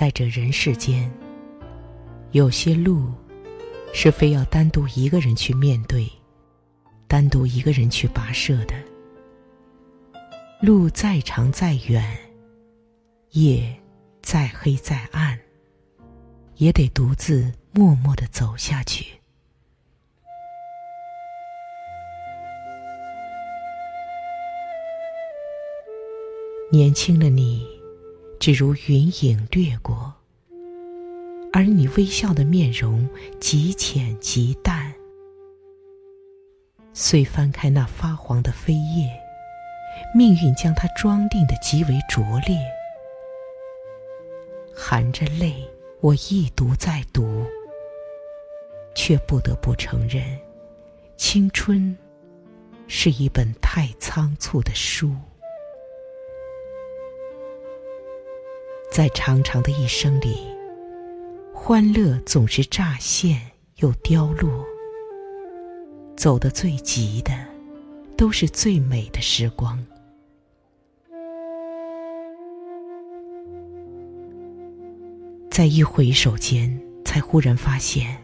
在这人世间，有些路是非要单独一个人去面对，单独一个人去跋涉的。路再长再远，夜再黑再暗，也得独自默默的走下去。年轻的你。只如云影掠过，而你微笑的面容极浅极淡。遂翻开那发黄的扉页，命运将它装订的极为拙劣。含着泪，我一读再读，却不得不承认，青春是一本太仓促的书。在长长的一生里，欢乐总是乍现又凋落。走得最急的，都是最美的时光。在一回首间，才忽然发现，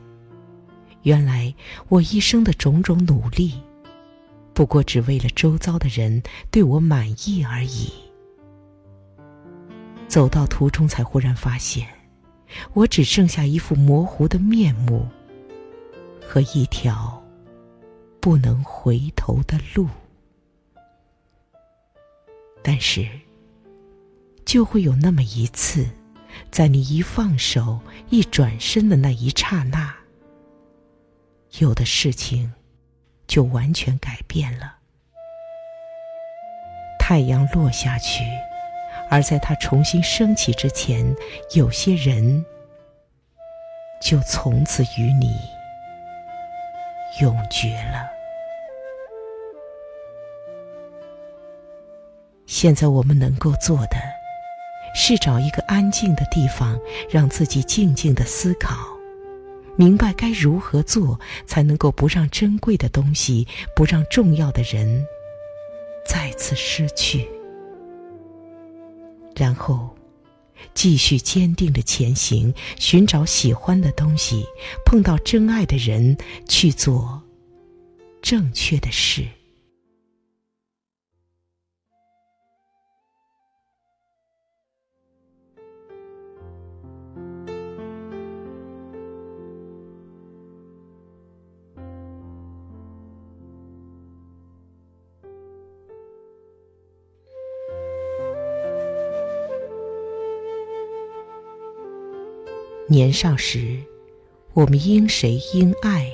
原来我一生的种种努力，不过只为了周遭的人对我满意而已。走到途中，才忽然发现，我只剩下一副模糊的面目和一条不能回头的路。但是，就会有那么一次，在你一放手、一转身的那一刹那，有的事情就完全改变了。太阳落下去。而在它重新升起之前，有些人就从此与你永绝了。现在我们能够做的，是找一个安静的地方，让自己静静的思考，明白该如何做，才能够不让珍贵的东西，不让重要的人再次失去。然后，继续坚定的前行，寻找喜欢的东西，碰到真爱的人，去做正确的事。年少时，我们因谁因爱，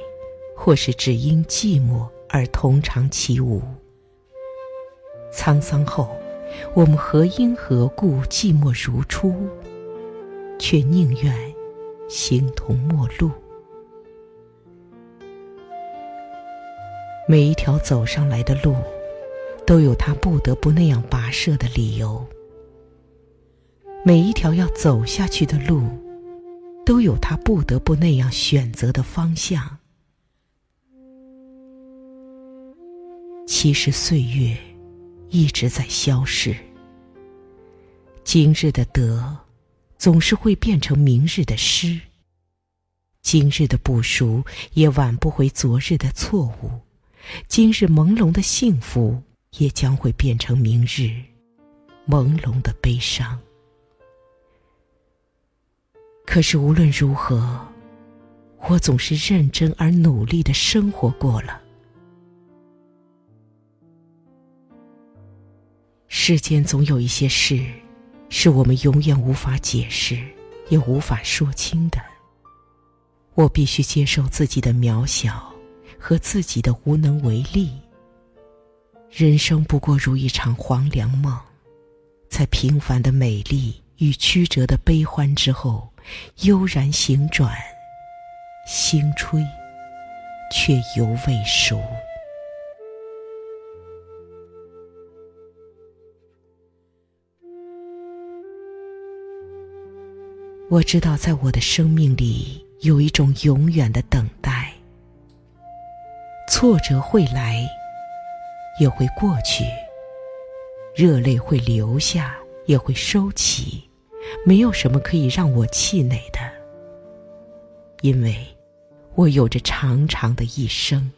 或是只因寂寞而同场起舞；沧桑后，我们何因何故寂寞如初，却宁愿形同陌路。每一条走上来的路，都有他不得不那样跋涉的理由；每一条要走下去的路。都有他不得不那样选择的方向。其实岁月一直在消逝，今日的得总是会变成明日的失，今日的不熟也挽不回昨日的错误，今日朦胧的幸福也将会变成明日朦胧的悲伤。可是无论如何，我总是认真而努力的生活过了。世间总有一些事，是我们永远无法解释，也无法说清的。我必须接受自己的渺小和自己的无能为力。人生不过如一场黄粱梦，在平凡的美丽与曲折的悲欢之后。悠然行转，星吹，却犹未熟。我知道，在我的生命里有一种永远的等待。挫折会来，也会过去；热泪会流下，也会收起。没有什么可以让我气馁的，因为我有着长长的一生，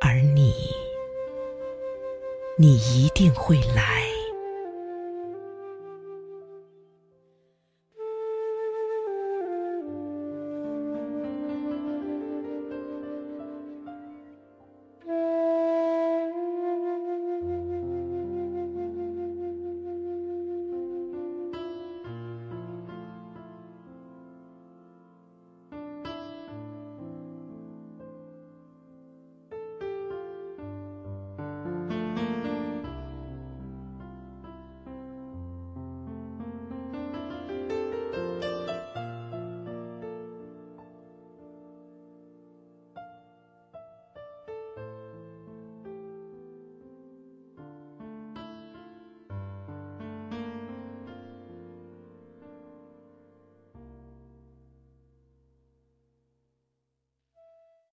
而你，你一定会来。